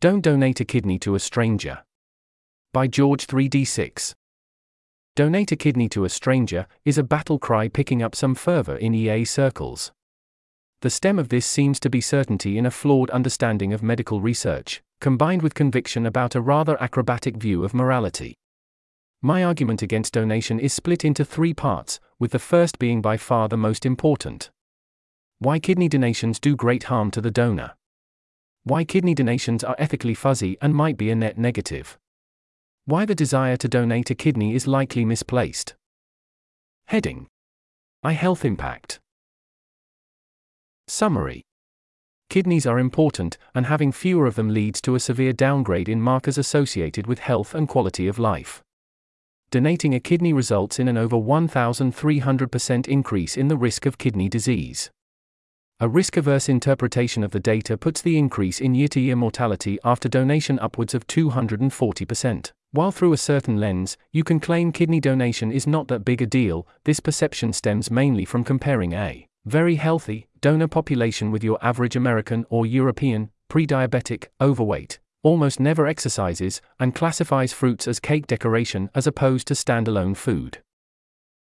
Don't donate a kidney to a stranger. By George 3D6. Donate a kidney to a stranger is a battle cry picking up some fervor in EA circles. The stem of this seems to be certainty in a flawed understanding of medical research, combined with conviction about a rather acrobatic view of morality. My argument against donation is split into three parts, with the first being by far the most important. Why kidney donations do great harm to the donor. Why kidney donations are ethically fuzzy and might be a net negative. Why the desire to donate a kidney is likely misplaced. Heading Eye Health Impact Summary Kidneys are important, and having fewer of them leads to a severe downgrade in markers associated with health and quality of life donating a kidney results in an over 1,300% increase in the risk of kidney disease. A risk averse interpretation of the data puts the increase in year to year mortality after donation upwards of 240%. While through a certain lens, you can claim kidney donation is not that big a deal, this perception stems mainly from comparing a very healthy donor population with your average American or European, pre diabetic, overweight, almost never exercises, and classifies fruits as cake decoration as opposed to standalone food.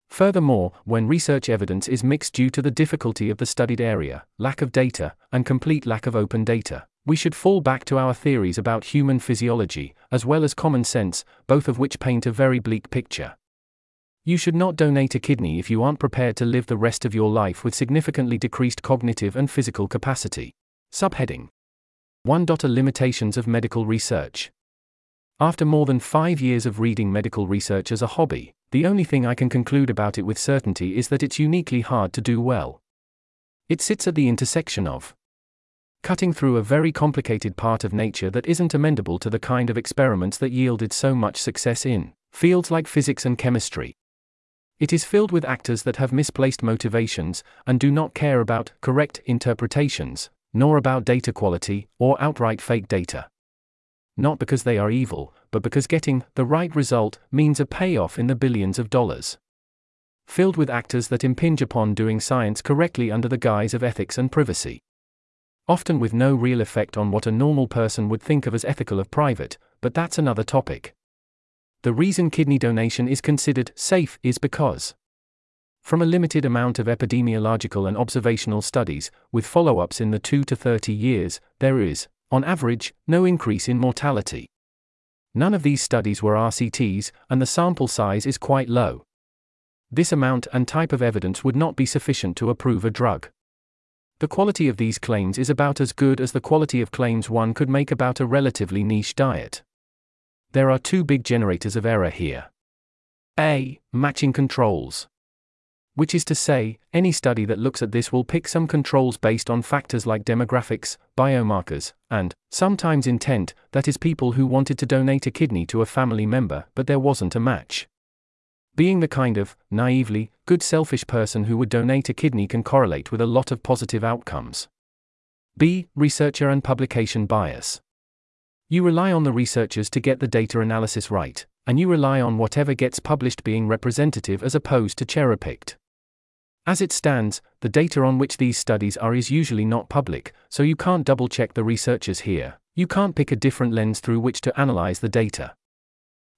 Furthermore, when research evidence is mixed due to the difficulty of the studied area, lack of data, and complete lack of open data, we should fall back to our theories about human physiology, as well as common sense, both of which paint a very bleak picture. You should not donate a kidney if you aren't prepared to live the rest of your life with significantly decreased cognitive and physical capacity. Subheading 1. Limitations of medical research. After more than five years of reading medical research as a hobby, the only thing I can conclude about it with certainty is that it's uniquely hard to do well. It sits at the intersection of cutting through a very complicated part of nature that isn't amendable to the kind of experiments that yielded so much success in fields like physics and chemistry. It is filled with actors that have misplaced motivations and do not care about correct interpretations, nor about data quality, or outright fake data. Not because they are evil, but because getting the right result means a payoff in the billions of dollars. Filled with actors that impinge upon doing science correctly under the guise of ethics and privacy. Often with no real effect on what a normal person would think of as ethical or private, but that's another topic. The reason kidney donation is considered safe is because from a limited amount of epidemiological and observational studies, with follow ups in the 2 to 30 years, there is, on average, no increase in mortality. None of these studies were RCTs, and the sample size is quite low. This amount and type of evidence would not be sufficient to approve a drug. The quality of these claims is about as good as the quality of claims one could make about a relatively niche diet. There are two big generators of error here. A. Matching controls which is to say, any study that looks at this will pick some controls based on factors like demographics, biomarkers, and, sometimes intent, that is, people who wanted to donate a kidney to a family member but there wasn't a match. Being the kind of, naively, good selfish person who would donate a kidney can correlate with a lot of positive outcomes. B. Researcher and publication bias. You rely on the researchers to get the data analysis right, and you rely on whatever gets published being representative as opposed to cherry picked. As it stands, the data on which these studies are is usually not public, so you can't double check the researchers here, you can't pick a different lens through which to analyze the data.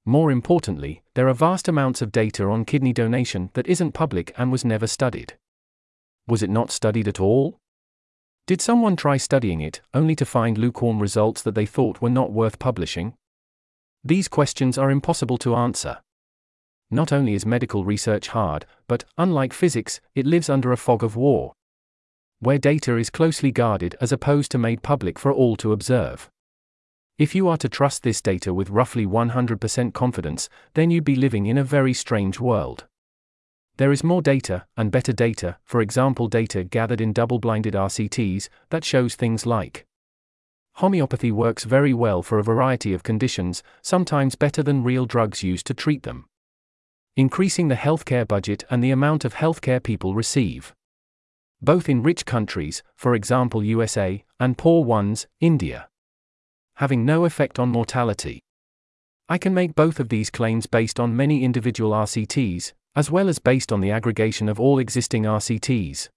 More importantly, there are vast amounts of data on kidney donation that isn't public and was never studied. Was it not studied at all? Did someone try studying it, only to find lukewarm results that they thought were not worth publishing? These questions are impossible to answer. Not only is medical research hard, but, unlike physics, it lives under a fog of war. Where data is closely guarded as opposed to made public for all to observe. If you are to trust this data with roughly 100% confidence, then you'd be living in a very strange world. There is more data, and better data, for example, data gathered in double blinded RCTs, that shows things like Homeopathy works very well for a variety of conditions, sometimes better than real drugs used to treat them increasing the healthcare budget and the amount of healthcare people receive. Both in rich countries, for example USA, and poor ones, India. Having no effect on mortality. I can make both of these claims based on many individual RCTs, as well as based on the aggregation of all existing RCTs.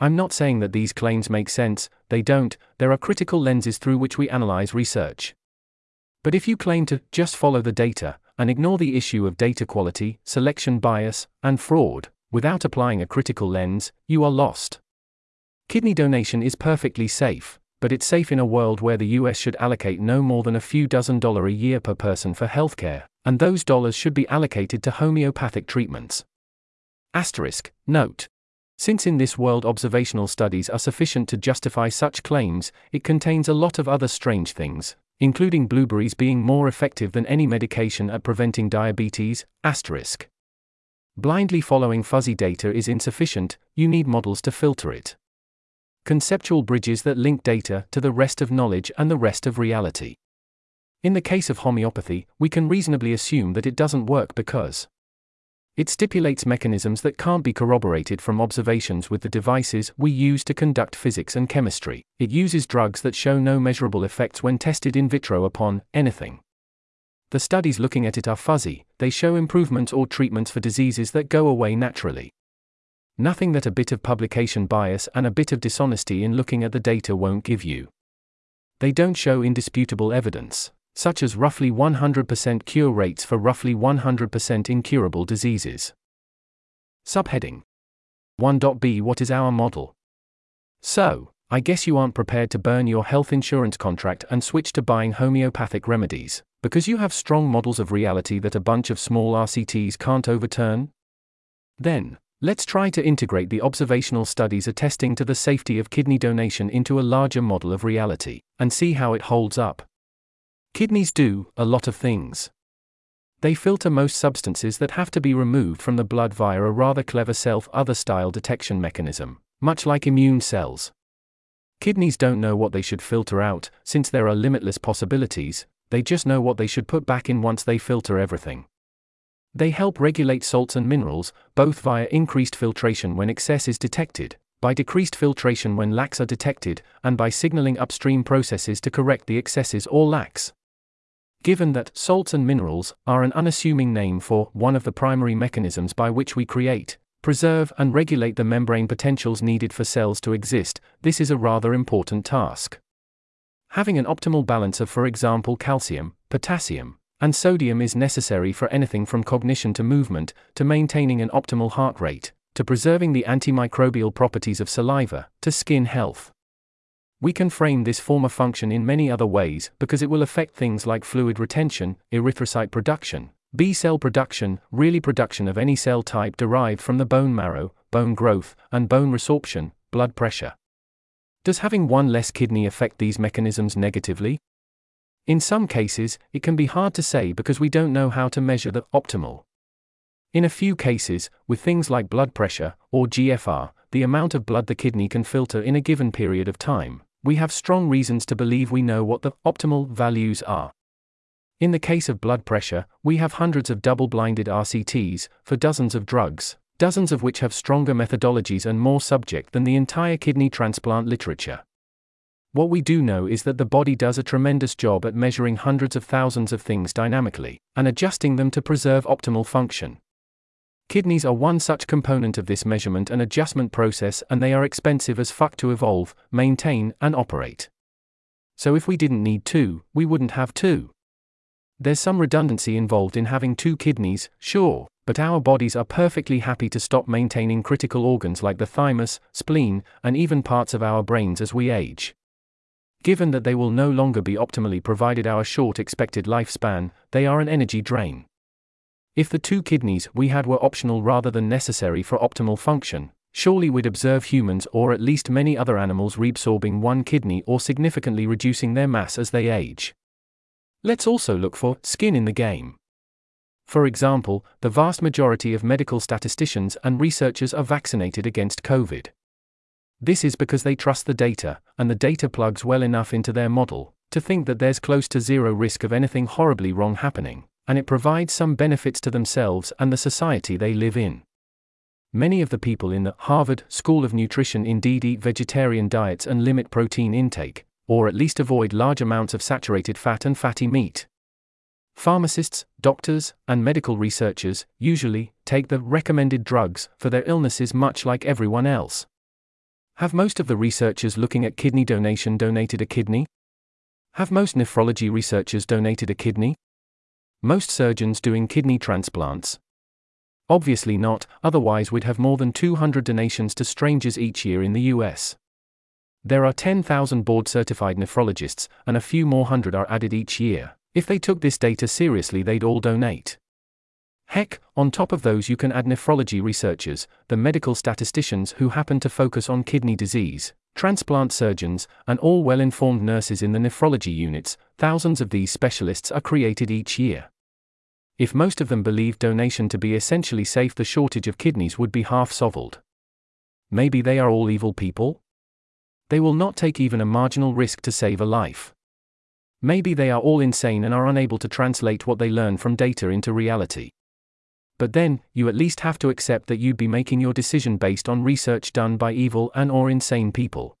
I'm not saying that these claims make sense, they don't, there are critical lenses through which we analyze research. But if you claim to just follow the data, and ignore the issue of data quality, selection bias, and fraud, without applying a critical lens, you are lost. Kidney donation is perfectly safe, but it's safe in a world where the US should allocate no more than a few dozen dollars a year per person for healthcare, and those dollars should be allocated to homeopathic treatments. Asterisk, note. Since in this world observational studies are sufficient to justify such claims, it contains a lot of other strange things, including blueberries being more effective than any medication at preventing diabetes. Asterisk. Blindly following fuzzy data is insufficient, you need models to filter it. Conceptual bridges that link data to the rest of knowledge and the rest of reality. In the case of homeopathy, we can reasonably assume that it doesn't work because it stipulates mechanisms that can't be corroborated from observations with the devices we use to conduct physics and chemistry. It uses drugs that show no measurable effects when tested in vitro upon anything. The studies looking at it are fuzzy, they show improvements or treatments for diseases that go away naturally. Nothing that a bit of publication bias and a bit of dishonesty in looking at the data won't give you. They don't show indisputable evidence such as roughly 100% cure rates for roughly 100% incurable diseases. Subheading 1.b What is our model? So, I guess you aren't prepared to burn your health insurance contract and switch to buying homeopathic remedies, because you have strong models of reality that a bunch of small RCTs can't overturn? Then, let's try to integrate the observational studies attesting to the safety of kidney donation into a larger model of reality, and see how it holds up. Kidneys do a lot of things. They filter most substances that have to be removed from the blood via a rather clever self other style detection mechanism, much like immune cells. Kidneys don't know what they should filter out, since there are limitless possibilities, they just know what they should put back in once they filter everything. They help regulate salts and minerals, both via increased filtration when excess is detected, by decreased filtration when lacks are detected, and by signaling upstream processes to correct the excesses or lacks. Given that salts and minerals are an unassuming name for one of the primary mechanisms by which we create, preserve, and regulate the membrane potentials needed for cells to exist, this is a rather important task. Having an optimal balance of, for example, calcium, potassium, and sodium is necessary for anything from cognition to movement, to maintaining an optimal heart rate, to preserving the antimicrobial properties of saliva, to skin health. We can frame this former function in many other ways because it will affect things like fluid retention, erythrocyte production, B cell production, really production of any cell type derived from the bone marrow, bone growth, and bone resorption, blood pressure. Does having one less kidney affect these mechanisms negatively? In some cases, it can be hard to say because we don't know how to measure the optimal. In a few cases, with things like blood pressure, or GFR, the amount of blood the kidney can filter in a given period of time, we have strong reasons to believe we know what the optimal values are. In the case of blood pressure, we have hundreds of double blinded RCTs for dozens of drugs, dozens of which have stronger methodologies and more subject than the entire kidney transplant literature. What we do know is that the body does a tremendous job at measuring hundreds of thousands of things dynamically and adjusting them to preserve optimal function. Kidneys are one such component of this measurement and adjustment process, and they are expensive as fuck to evolve, maintain, and operate. So if we didn't need two, we wouldn't have two. There's some redundancy involved in having two kidneys, sure, but our bodies are perfectly happy to stop maintaining critical organs like the thymus, spleen, and even parts of our brains as we age. Given that they will no longer be optimally provided our short expected lifespan, they are an energy drain. If the two kidneys we had were optional rather than necessary for optimal function, surely we'd observe humans or at least many other animals reabsorbing one kidney or significantly reducing their mass as they age. Let's also look for skin in the game. For example, the vast majority of medical statisticians and researchers are vaccinated against COVID. This is because they trust the data, and the data plugs well enough into their model to think that there's close to zero risk of anything horribly wrong happening and it provides some benefits to themselves and the society they live in. Many of the people in the Harvard School of Nutrition indeed eat vegetarian diets and limit protein intake, or at least avoid large amounts of saturated fat and fatty meat. Pharmacists, doctors, and medical researchers usually take the recommended drugs for their illnesses much like everyone else. Have most of the researchers looking at kidney donation donated a kidney? Have most nephrology researchers donated a kidney? Most surgeons doing kidney transplants? Obviously not, otherwise, we'd have more than 200 donations to strangers each year in the US. There are 10,000 board certified nephrologists, and a few more hundred are added each year. If they took this data seriously, they'd all donate. Heck, on top of those, you can add nephrology researchers, the medical statisticians who happen to focus on kidney disease, transplant surgeons, and all well informed nurses in the nephrology units. Thousands of these specialists are created each year. If most of them believed donation to be essentially safe, the shortage of kidneys would be half solved. Maybe they are all evil people? They will not take even a marginal risk to save a life. Maybe they are all insane and are unable to translate what they learn from data into reality but then, you at least have to accept that you'd be making your decision based on research done by evil and or insane people.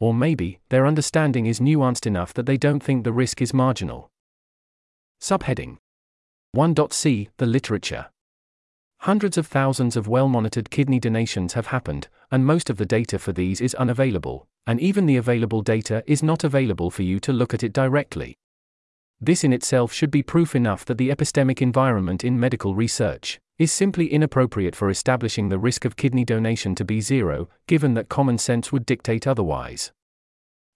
Or maybe, their understanding is nuanced enough that they don't think the risk is marginal. Subheading 1.c The literature. Hundreds of thousands of well monitored kidney donations have happened, and most of the data for these is unavailable, and even the available data is not available for you to look at it directly. This in itself should be proof enough that the epistemic environment in medical research is simply inappropriate for establishing the risk of kidney donation to be zero, given that common sense would dictate otherwise.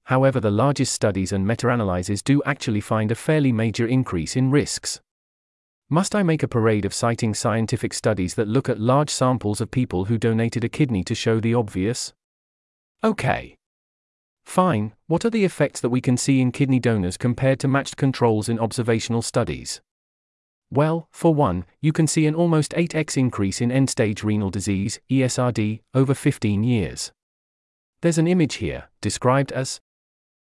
However, the largest studies and meta analyses do actually find a fairly major increase in risks. Must I make a parade of citing scientific studies that look at large samples of people who donated a kidney to show the obvious? Okay. Fine, what are the effects that we can see in kidney donors compared to matched controls in observational studies? Well, for one, you can see an almost 8x increase in end stage renal disease, ESRD, over 15 years. There's an image here, described as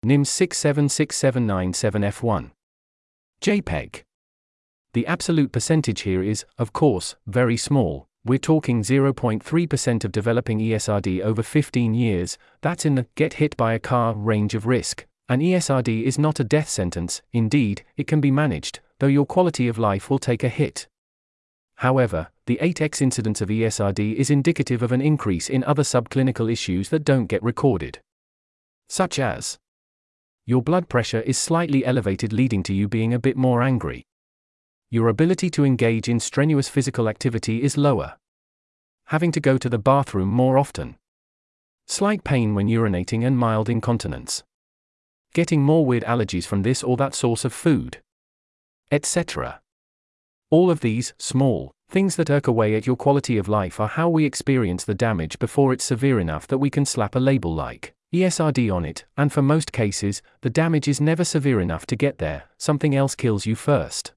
NIMS 676797F1. JPEG. The absolute percentage here is, of course, very small, we're talking 0.3% of developing ESRD over 15 years, that's in the get hit by a car range of risk. An ESRD is not a death sentence, indeed, it can be managed, though your quality of life will take a hit. However, the 8x incidence of ESRD is indicative of an increase in other subclinical issues that don't get recorded. Such as your blood pressure is slightly elevated, leading to you being a bit more angry your ability to engage in strenuous physical activity is lower. Having to go to the bathroom more often. Slight pain when urinating and mild incontinence. Getting more weird allergies from this or that source of food. Etc. All of these, small, things that irk away at your quality of life are how we experience the damage before it's severe enough that we can slap a label like ESRD on it, and for most cases, the damage is never severe enough to get there, something else kills you first.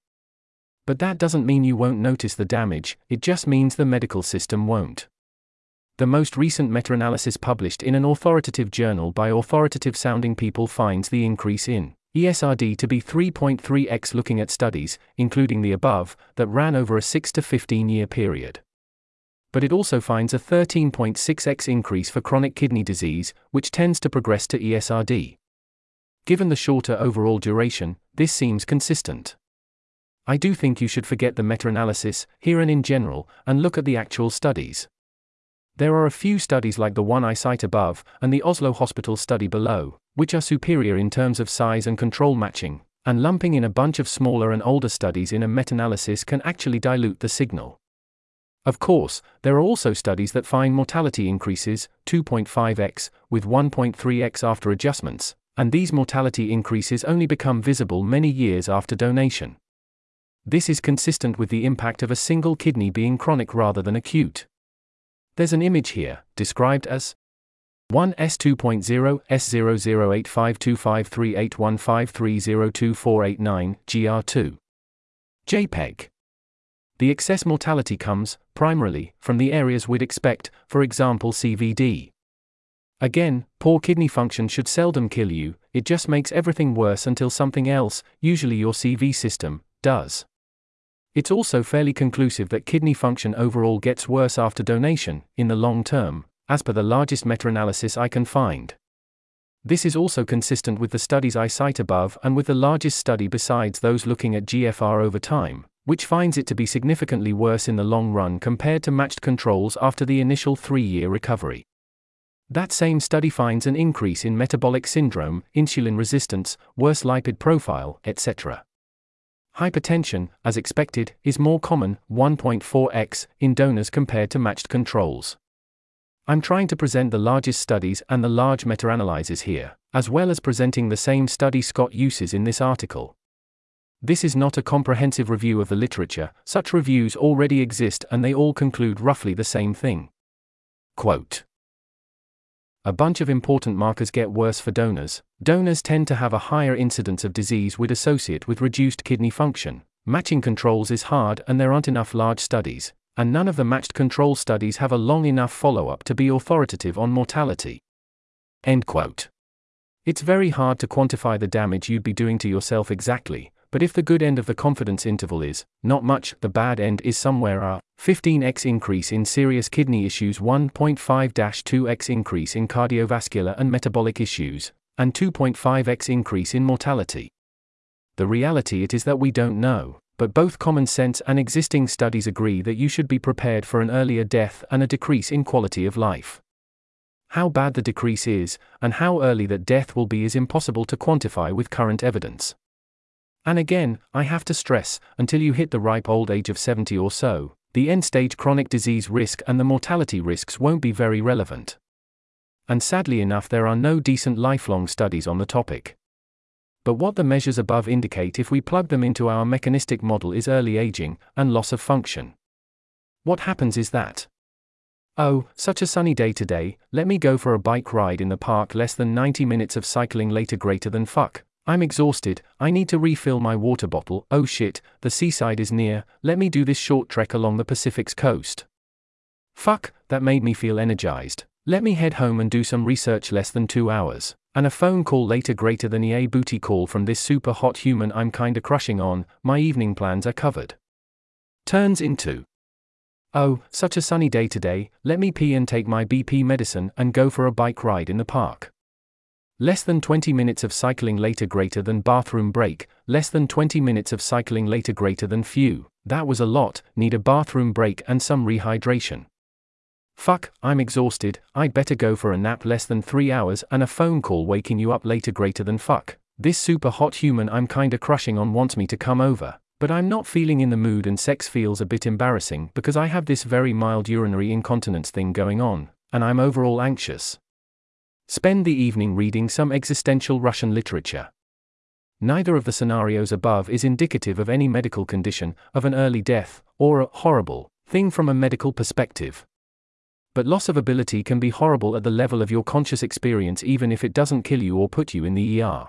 But that doesn't mean you won't notice the damage, it just means the medical system won't. The most recent meta analysis published in an authoritative journal by authoritative sounding people finds the increase in ESRD to be 3.3x looking at studies, including the above, that ran over a 6 to 15 year period. But it also finds a 13.6x increase for chronic kidney disease, which tends to progress to ESRD. Given the shorter overall duration, this seems consistent. I do think you should forget the meta analysis, here and in general, and look at the actual studies. There are a few studies like the one I cite above, and the Oslo Hospital study below, which are superior in terms of size and control matching, and lumping in a bunch of smaller and older studies in a meta analysis can actually dilute the signal. Of course, there are also studies that find mortality increases, 2.5x, with 1.3x after adjustments, and these mortality increases only become visible many years after donation. This is consistent with the impact of a single kidney being chronic rather than acute. There's an image here, described as 1 S2.0 S0085253815302489 GR2. JPEG. The excess mortality comes, primarily, from the areas we'd expect, for example CVD. Again, poor kidney function should seldom kill you, it just makes everything worse until something else, usually your CV system, does. It's also fairly conclusive that kidney function overall gets worse after donation, in the long term, as per the largest meta analysis I can find. This is also consistent with the studies I cite above and with the largest study besides those looking at GFR over time, which finds it to be significantly worse in the long run compared to matched controls after the initial three year recovery. That same study finds an increase in metabolic syndrome, insulin resistance, worse lipid profile, etc. Hypertension, as expected, is more common, 1.4x, in donors compared to matched controls. I'm trying to present the largest studies and the large meta analyses here, as well as presenting the same study Scott uses in this article. This is not a comprehensive review of the literature, such reviews already exist and they all conclude roughly the same thing. Quote a bunch of important markers get worse for donors. Donors tend to have a higher incidence of disease would associate with reduced kidney function. Matching controls is hard and there aren't enough large studies, and none of the matched control studies have a long enough follow-up to be authoritative on mortality. End quote. It's very hard to quantify the damage you'd be doing to yourself exactly, but if the good end of the confidence interval is not much, the bad end is somewhere a 15x increase in serious kidney issues, 1.5-2x increase in cardiovascular and metabolic issues, and 2.5x increase in mortality. The reality it is that we don't know, but both common sense and existing studies agree that you should be prepared for an earlier death and a decrease in quality of life. How bad the decrease is, and how early that death will be is impossible to quantify with current evidence. And again, I have to stress, until you hit the ripe old age of 70 or so, the end stage chronic disease risk and the mortality risks won't be very relevant. And sadly enough, there are no decent lifelong studies on the topic. But what the measures above indicate if we plug them into our mechanistic model is early aging and loss of function. What happens is that Oh, such a sunny day today, let me go for a bike ride in the park less than 90 minutes of cycling later greater than fuck. I'm exhausted, I need to refill my water bottle. Oh shit, the seaside is near, let me do this short trek along the Pacific's coast. Fuck, that made me feel energized. Let me head home and do some research less than two hours. And a phone call later greater than a booty call from this super hot human I'm kinda crushing on, my evening plans are covered. Turns into Oh, such a sunny day today, let me pee and take my BP medicine and go for a bike ride in the park. Less than 20 minutes of cycling later greater than bathroom break, less than 20 minutes of cycling later greater than few, that was a lot, need a bathroom break and some rehydration. Fuck, I'm exhausted, I'd better go for a nap less than 3 hours and a phone call waking you up later greater than fuck. This super hot human I'm kinda crushing on wants me to come over, but I'm not feeling in the mood and sex feels a bit embarrassing because I have this very mild urinary incontinence thing going on, and I'm overall anxious. Spend the evening reading some existential Russian literature. Neither of the scenarios above is indicative of any medical condition, of an early death, or a horrible thing from a medical perspective. But loss of ability can be horrible at the level of your conscious experience even if it doesn't kill you or put you in the ER.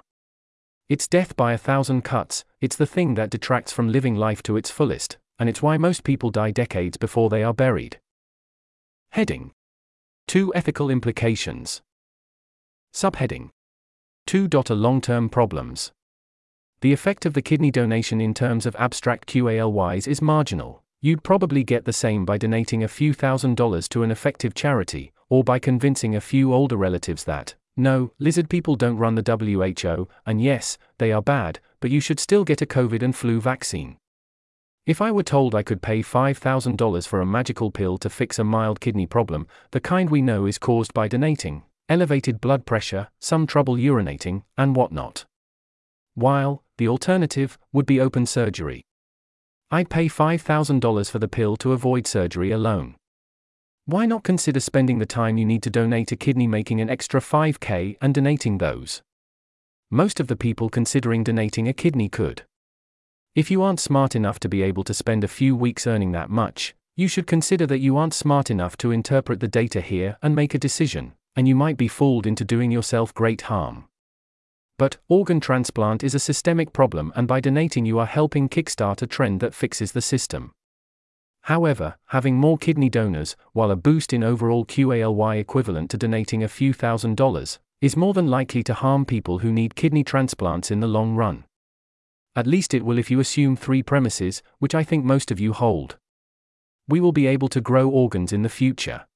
It's death by a thousand cuts, it's the thing that detracts from living life to its fullest, and it's why most people die decades before they are buried. Heading 2 Ethical Implications Subheading 2. Long term problems. The effect of the kidney donation in terms of abstract QALYs is marginal. You'd probably get the same by donating a few thousand dollars to an effective charity, or by convincing a few older relatives that, no, lizard people don't run the WHO, and yes, they are bad, but you should still get a COVID and flu vaccine. If I were told I could pay $5,000 for a magical pill to fix a mild kidney problem, the kind we know is caused by donating, elevated blood pressure, some trouble urinating, and whatnot. While, the alternative, would be open surgery. I'd pay $5,000 for the pill to avoid surgery alone. Why not consider spending the time you need to donate a kidney making an extra 5k and donating those? Most of the people considering donating a kidney could. If you aren't smart enough to be able to spend a few weeks earning that much, you should consider that you aren't smart enough to interpret the data here and make a decision and you might be fooled into doing yourself great harm. But, organ transplant is a systemic problem, and by donating, you are helping kickstart a trend that fixes the system. However, having more kidney donors, while a boost in overall QALY equivalent to donating a few thousand dollars, is more than likely to harm people who need kidney transplants in the long run. At least it will if you assume three premises, which I think most of you hold. We will be able to grow organs in the future.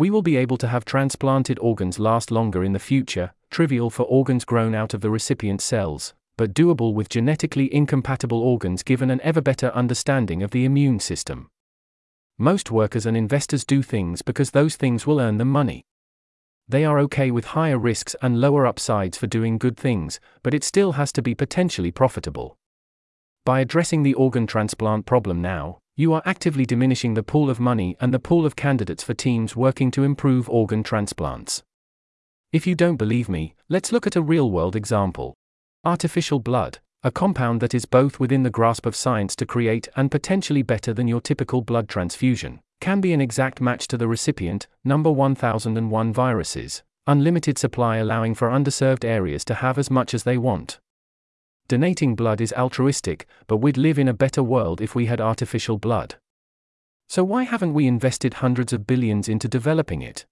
We will be able to have transplanted organs last longer in the future, trivial for organs grown out of the recipient cells, but doable with genetically incompatible organs given an ever better understanding of the immune system. Most workers and investors do things because those things will earn them money. They are okay with higher risks and lower upsides for doing good things, but it still has to be potentially profitable. By addressing the organ transplant problem now, you are actively diminishing the pool of money and the pool of candidates for teams working to improve organ transplants. If you don't believe me, let's look at a real world example. Artificial blood, a compound that is both within the grasp of science to create and potentially better than your typical blood transfusion, can be an exact match to the recipient, number 1001 viruses, unlimited supply allowing for underserved areas to have as much as they want. Donating blood is altruistic, but we'd live in a better world if we had artificial blood. So why haven't we invested hundreds of billions into developing it?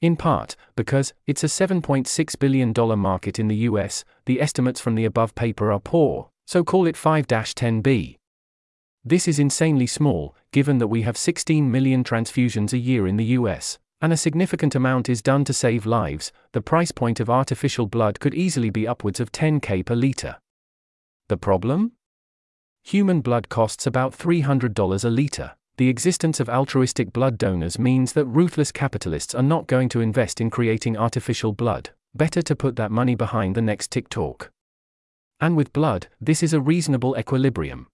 In part, because it's a $7.6 billion market in the US, the estimates from the above paper are poor, so call it 5 10B. This is insanely small, given that we have 16 million transfusions a year in the US, and a significant amount is done to save lives. The price point of artificial blood could easily be upwards of 10k per litre. The problem? Human blood costs about $300 a litre. The existence of altruistic blood donors means that ruthless capitalists are not going to invest in creating artificial blood. Better to put that money behind the next TikTok. And with blood, this is a reasonable equilibrium.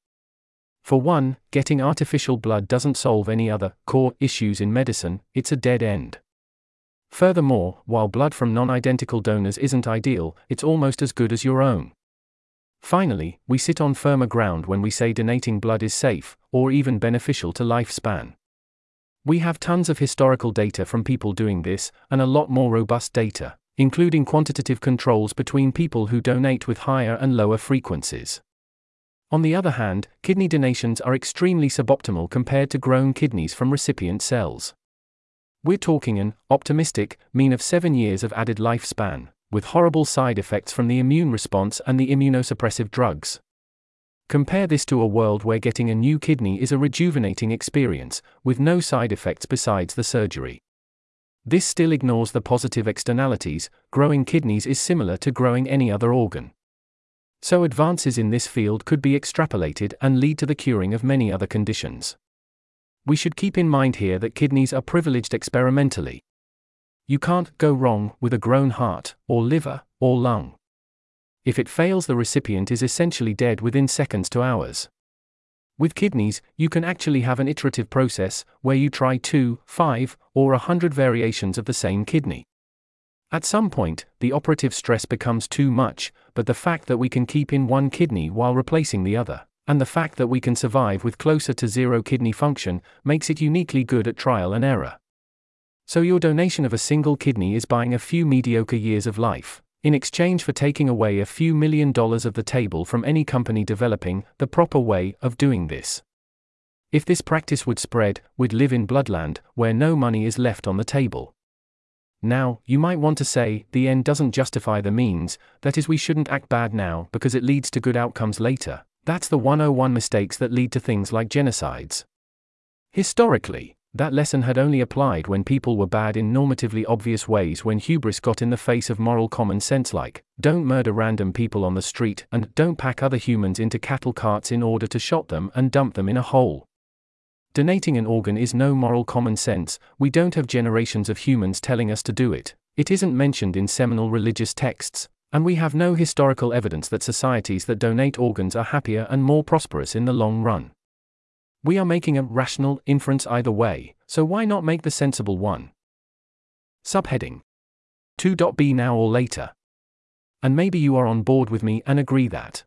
For one, getting artificial blood doesn't solve any other core issues in medicine, it's a dead end. Furthermore, while blood from non identical donors isn't ideal, it's almost as good as your own. Finally, we sit on firmer ground when we say donating blood is safe, or even beneficial to lifespan. We have tons of historical data from people doing this, and a lot more robust data, including quantitative controls between people who donate with higher and lower frequencies. On the other hand, kidney donations are extremely suboptimal compared to grown kidneys from recipient cells. We're talking an optimistic mean of 7 years of added lifespan, with horrible side effects from the immune response and the immunosuppressive drugs. Compare this to a world where getting a new kidney is a rejuvenating experience, with no side effects besides the surgery. This still ignores the positive externalities, growing kidneys is similar to growing any other organ. So, advances in this field could be extrapolated and lead to the curing of many other conditions. We should keep in mind here that kidneys are privileged experimentally, you can't go wrong with a grown heart, or liver, or lung. If it fails, the recipient is essentially dead within seconds to hours. With kidneys, you can actually have an iterative process where you try two, five, or a hundred variations of the same kidney. At some point, the operative stress becomes too much, but the fact that we can keep in one kidney while replacing the other, and the fact that we can survive with closer to zero kidney function, makes it uniquely good at trial and error. So your donation of a single kidney is buying a few mediocre years of life, in exchange for taking away a few million dollars of the table from any company developing the proper way of doing this. If this practice would spread, we'd live in bloodland, where no money is left on the table. Now, you might want to say, the end doesn't justify the means, that is, we shouldn't act bad now because it leads to good outcomes later. That's the 101 mistakes that lead to things like genocides. Historically, that lesson had only applied when people were bad in normatively obvious ways when hubris got in the face of moral common sense like, don't murder random people on the street and don't pack other humans into cattle carts in order to shot them and dump them in a hole. Donating an organ is no moral common sense, we don't have generations of humans telling us to do it, it isn't mentioned in seminal religious texts, and we have no historical evidence that societies that donate organs are happier and more prosperous in the long run. We are making a rational inference either way, so why not make the sensible one? Subheading 2.b now or later. And maybe you are on board with me and agree that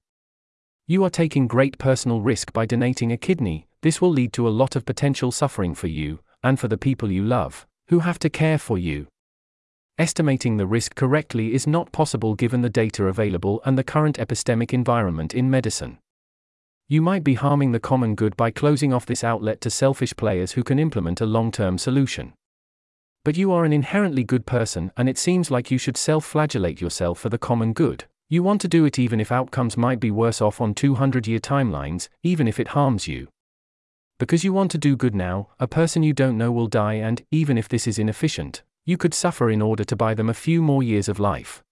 you are taking great personal risk by donating a kidney, this will lead to a lot of potential suffering for you, and for the people you love, who have to care for you. Estimating the risk correctly is not possible given the data available and the current epistemic environment in medicine. You might be harming the common good by closing off this outlet to selfish players who can implement a long term solution. But you are an inherently good person, and it seems like you should self flagellate yourself for the common good. You want to do it even if outcomes might be worse off on 200 year timelines, even if it harms you. Because you want to do good now, a person you don't know will die, and, even if this is inefficient, you could suffer in order to buy them a few more years of life.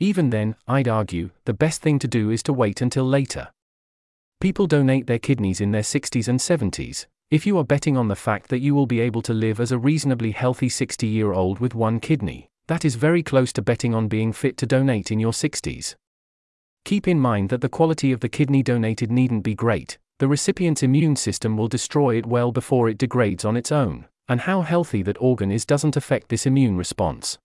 Even then, I'd argue, the best thing to do is to wait until later. People donate their kidneys in their 60s and 70s, If you are betting on the fact that you will be able to live as a reasonably healthy 60 year old with one kidney, that is very close to betting on being fit to donate in your 60s. Keep in mind that the quality of the kidney donated needn't be great, the recipient's immune system will destroy it well before it degrades on its own, and how healthy that organ is doesn't affect this immune response.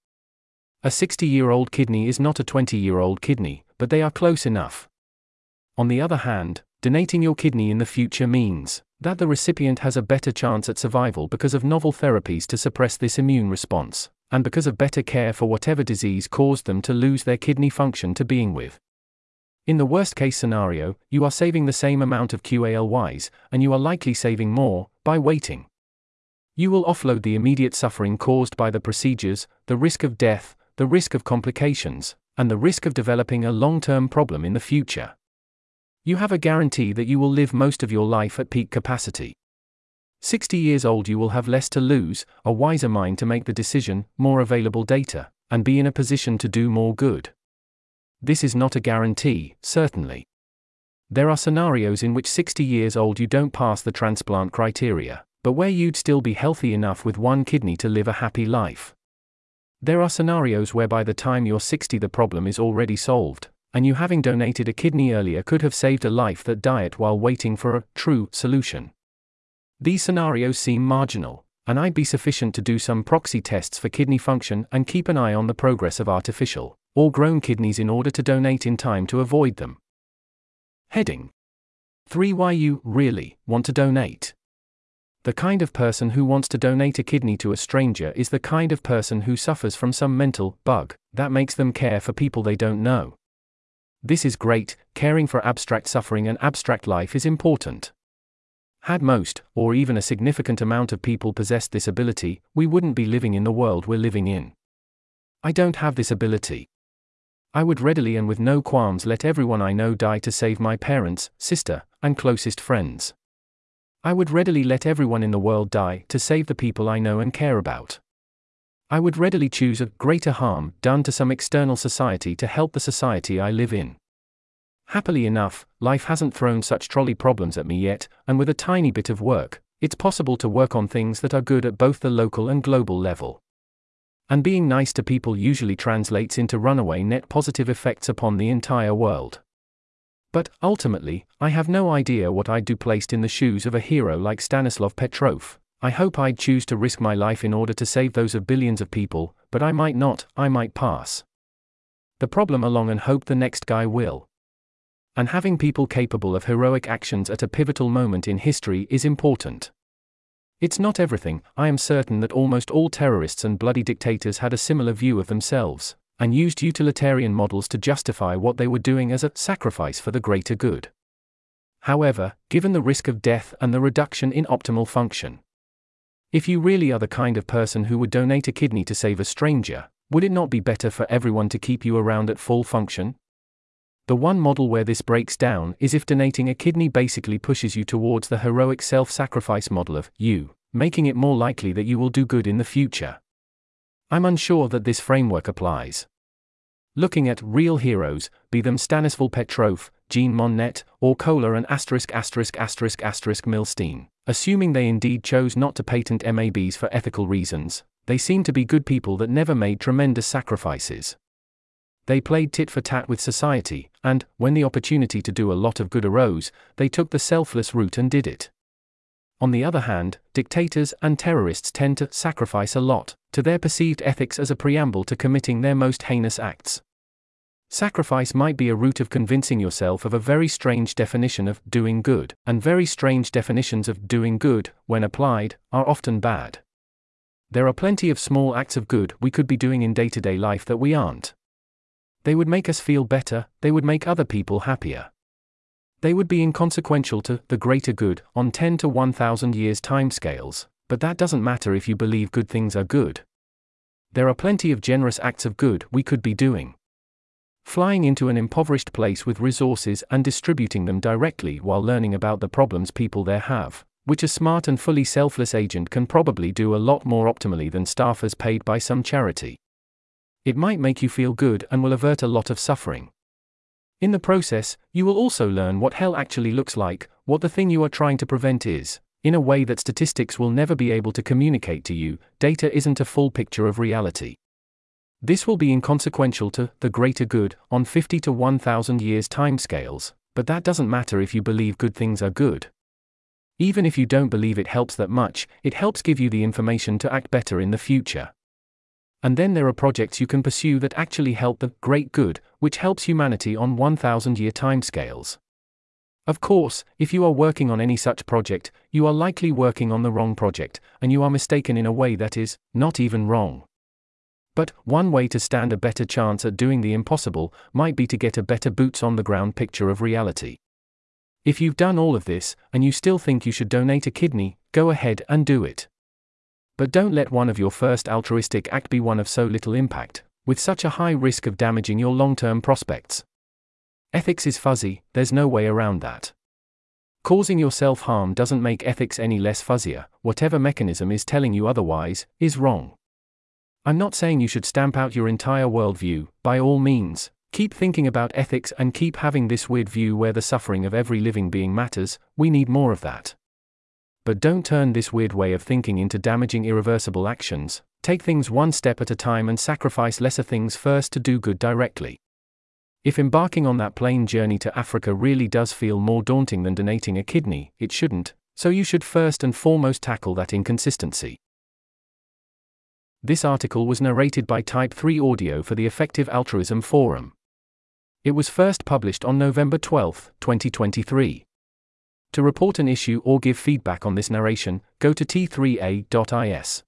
A 60 year old kidney is not a 20 year old kidney, but they are close enough. On the other hand, donating your kidney in the future means that the recipient has a better chance at survival because of novel therapies to suppress this immune response, and because of better care for whatever disease caused them to lose their kidney function to being with. In the worst case scenario, you are saving the same amount of QALYs, and you are likely saving more by waiting. You will offload the immediate suffering caused by the procedures, the risk of death, the risk of complications, and the risk of developing a long term problem in the future. You have a guarantee that you will live most of your life at peak capacity. 60 years old, you will have less to lose, a wiser mind to make the decision, more available data, and be in a position to do more good. This is not a guarantee, certainly. There are scenarios in which 60 years old you don't pass the transplant criteria, but where you'd still be healthy enough with one kidney to live a happy life. There are scenarios where by the time you're 60 the problem is already solved, and you having donated a kidney earlier could have saved a life that died while waiting for a true solution. These scenarios seem marginal, and I'd be sufficient to do some proxy tests for kidney function and keep an eye on the progress of artificial or grown kidneys in order to donate in time to avoid them. Heading 3 Why you really want to donate. The kind of person who wants to donate a kidney to a stranger is the kind of person who suffers from some mental bug that makes them care for people they don't know. This is great, caring for abstract suffering and abstract life is important. Had most, or even a significant amount of people possessed this ability, we wouldn't be living in the world we're living in. I don't have this ability. I would readily and with no qualms let everyone I know die to save my parents, sister, and closest friends. I would readily let everyone in the world die to save the people I know and care about. I would readily choose a greater harm done to some external society to help the society I live in. Happily enough, life hasn't thrown such trolley problems at me yet, and with a tiny bit of work, it's possible to work on things that are good at both the local and global level. And being nice to people usually translates into runaway net positive effects upon the entire world. But, ultimately, I have no idea what I'd do placed in the shoes of a hero like Stanislav Petrov. I hope I'd choose to risk my life in order to save those of billions of people, but I might not, I might pass. The problem along and hope the next guy will. And having people capable of heroic actions at a pivotal moment in history is important. It's not everything, I am certain that almost all terrorists and bloody dictators had a similar view of themselves, and used utilitarian models to justify what they were doing as a sacrifice for the greater good. However, given the risk of death and the reduction in optimal function, if you really are the kind of person who would donate a kidney to save a stranger, would it not be better for everyone to keep you around at full function? The one model where this breaks down is if donating a kidney basically pushes you towards the heroic self sacrifice model of you, making it more likely that you will do good in the future. I'm unsure that this framework applies. Looking at real heroes, be them Stanislav Petrov, Jean Monnet, or Kohler and asterisk asterisk asterisk asterisk Milstein, assuming they indeed chose not to patent MABs for ethical reasons, they seem to be good people that never made tremendous sacrifices. They played tit for tat with society, and, when the opportunity to do a lot of good arose, they took the selfless route and did it. On the other hand, dictators and terrorists tend to sacrifice a lot to their perceived ethics as a preamble to committing their most heinous acts. Sacrifice might be a route of convincing yourself of a very strange definition of doing good, and very strange definitions of doing good, when applied, are often bad. There are plenty of small acts of good we could be doing in day to day life that we aren't. They would make us feel better, they would make other people happier. They would be inconsequential to the greater good on 10 to 1000 years timescales, but that doesn't matter if you believe good things are good. There are plenty of generous acts of good we could be doing. Flying into an impoverished place with resources and distributing them directly while learning about the problems people there have, which a smart and fully selfless agent can probably do a lot more optimally than staffers paid by some charity. It might make you feel good and will avert a lot of suffering. In the process, you will also learn what hell actually looks like, what the thing you are trying to prevent is, In a way that statistics will never be able to communicate to you, data isn't a full picture of reality. This will be inconsequential to the greater good on 50 to 1000 years timescales, but that doesn't matter if you believe good things are good. Even if you don't believe it helps that much, it helps give you the information to act better in the future. And then there are projects you can pursue that actually help the great good, which helps humanity on 1000 year timescales. Of course, if you are working on any such project, you are likely working on the wrong project, and you are mistaken in a way that is not even wrong. But, one way to stand a better chance at doing the impossible might be to get a better boots on the ground picture of reality. If you've done all of this, and you still think you should donate a kidney, go ahead and do it. But don't let one of your first altruistic act be one of so little impact, with such a high risk of damaging your long term prospects. Ethics is fuzzy, there's no way around that. Causing yourself harm doesn't make ethics any less fuzzier, whatever mechanism is telling you otherwise, is wrong. I'm not saying you should stamp out your entire worldview, by all means, keep thinking about ethics and keep having this weird view where the suffering of every living being matters, we need more of that. But don't turn this weird way of thinking into damaging irreversible actions, take things one step at a time and sacrifice lesser things first to do good directly. If embarking on that plane journey to Africa really does feel more daunting than donating a kidney, it shouldn't, so you should first and foremost tackle that inconsistency. This article was narrated by Type 3 Audio for the Effective Altruism Forum. It was first published on November 12, 2023. To report an issue or give feedback on this narration, go to t3a.is.